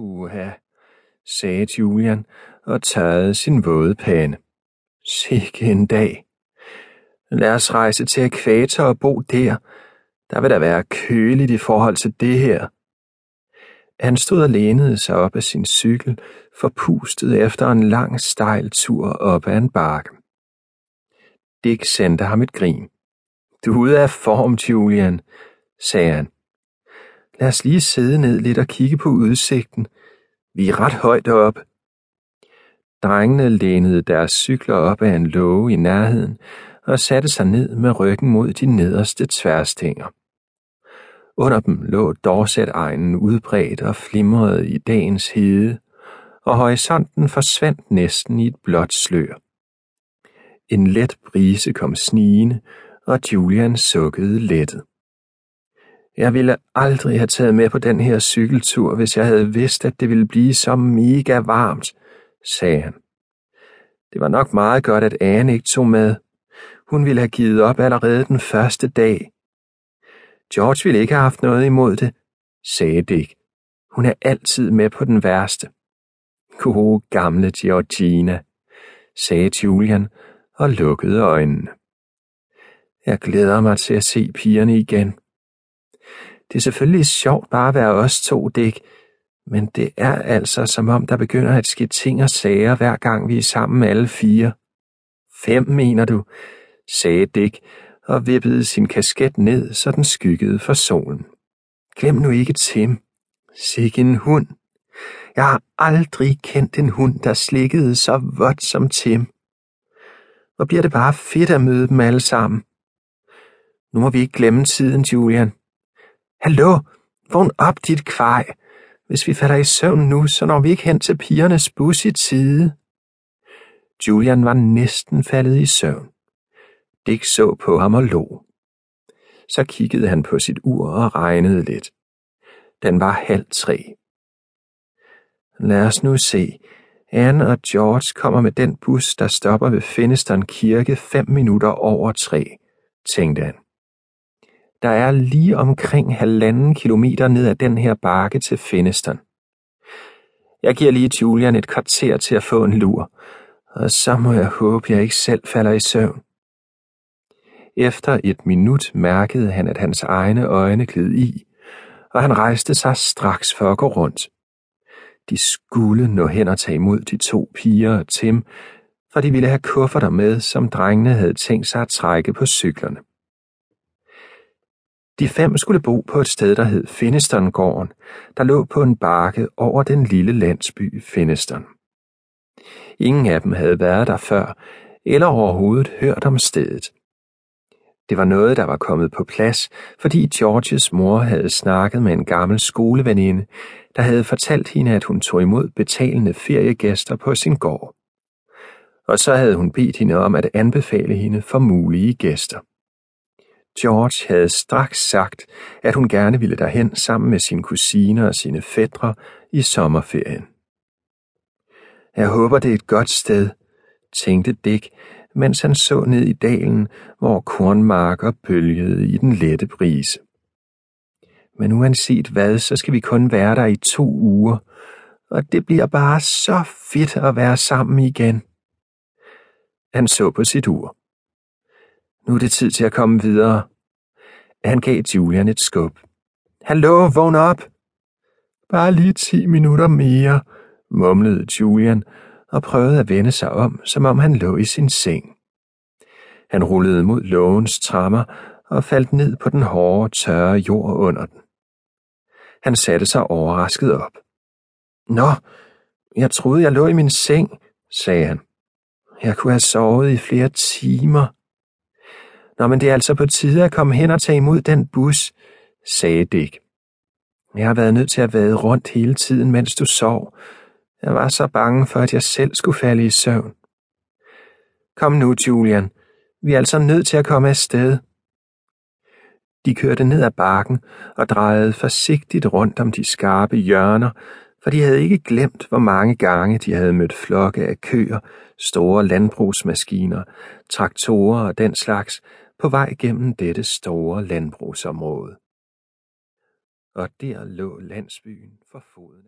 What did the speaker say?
Puha, sagde Julian og tørrede sin våde pande. Sikke en dag. Lad os rejse til ekvator og bo der. Der vil der være køligt i forhold til det her. Han stod og lænede sig op af sin cykel, forpustet efter en lang stejl tur op ad en bakke. Dick sendte ham et grin. Du er ude af form, Julian, sagde han. Lad os lige sidde ned lidt og kigge på udsigten. Vi er ret højt oppe. Drengene lænede deres cykler op af en låge i nærheden og satte sig ned med ryggen mod de nederste tværstænger. Under dem lå Dorset-egnen udbredt og flimrede i dagens hede, og horisonten forsvandt næsten i et blåt slør. En let brise kom snigende, og Julian sukkede lettet. Jeg ville aldrig have taget med på den her cykeltur, hvis jeg havde vidst, at det ville blive så mega varmt, sagde han. Det var nok meget godt, at Anne ikke tog med. Hun ville have givet op allerede den første dag. George ville ikke have haft noget imod det, sagde Dick. Hun er altid med på den værste. Gode gamle Georgina, sagde Julian og lukkede øjnene. Jeg glæder mig til at se pigerne igen. Det er selvfølgelig sjovt bare at være os to, Dick, men det er altså som om, der begynder at ske ting og sager, hver gang vi er sammen alle fire. Fem, mener du, sagde Dick og vippede sin kasket ned, så den skyggede for solen. Glem nu ikke Tim. Sikke en hund. Jeg har aldrig kendt en hund, der slikkede så vådt som Tim. Hvor bliver det bare fedt at møde dem alle sammen. Nu må vi ikke glemme tiden, Julian. Hallo, vågn op, dit kvej. Hvis vi falder i søvn nu, så når vi ikke hen til pigernes bus i tide. Julian var næsten faldet i søvn. Dick så på ham og lå. Så kiggede han på sit ur og regnede lidt. Den var halv tre. Lad os nu se. Anne og George kommer med den bus, der stopper ved Finnestern Kirke fem minutter over tre, tænkte han. Der er lige omkring halvanden kilometer ned ad den her bakke til Finnestern. Jeg giver lige Julian et kvarter til at få en lur, og så må jeg håbe, jeg ikke selv falder i søvn. Efter et minut mærkede han, at hans egne øjne gled i, og han rejste sig straks for at gå rundt. De skulle nå hen og tage imod de to piger og Tim, for de ville have kufferter med, som drengene havde tænkt sig at trække på cyklerne. De fem skulle bo på et sted, der hed Finnestongården, der lå på en bakke over den lille landsby Finneston. Ingen af dem havde været der før, eller overhovedet hørt om stedet. Det var noget, der var kommet på plads, fordi Georges mor havde snakket med en gammel skoleveninde, der havde fortalt hende, at hun tog imod betalende feriegæster på sin gård. Og så havde hun bedt hende om at anbefale hende for mulige gæster. George havde straks sagt, at hun gerne ville derhen sammen med sin kusine og sine fædre i sommerferien. Jeg håber, det er et godt sted, tænkte Dick, mens han så ned i dalen, hvor kornmarker bølgede i den lette brise. Men uanset hvad, så skal vi kun være der i to uger, og det bliver bare så fedt at være sammen igen. Han så på sit ur. Nu er det tid til at komme videre. Han gav Julian et skub. Hallo, vågn op! Bare lige ti minutter mere, mumlede Julian og prøvede at vende sig om, som om han lå i sin seng. Han rullede mod lågens trammer og faldt ned på den hårde, tørre jord under den. Han satte sig overrasket op. Nå, jeg troede, jeg lå i min seng, sagde han. Jeg kunne have sovet i flere timer. Nå, men det er altså på tide at komme hen og tage imod den bus, sagde Dick. Jeg har været nødt til at vade rundt hele tiden, mens du sov. Jeg var så bange for, at jeg selv skulle falde i søvn. Kom nu, Julian. Vi er altså nødt til at komme afsted. De kørte ned ad bakken og drejede forsigtigt rundt om de skarpe hjørner, for de havde ikke glemt, hvor mange gange de havde mødt flokke af køer, store landbrugsmaskiner, traktorer og den slags på vej gennem dette store landbrugsområde. Og der lå landsbyen for foden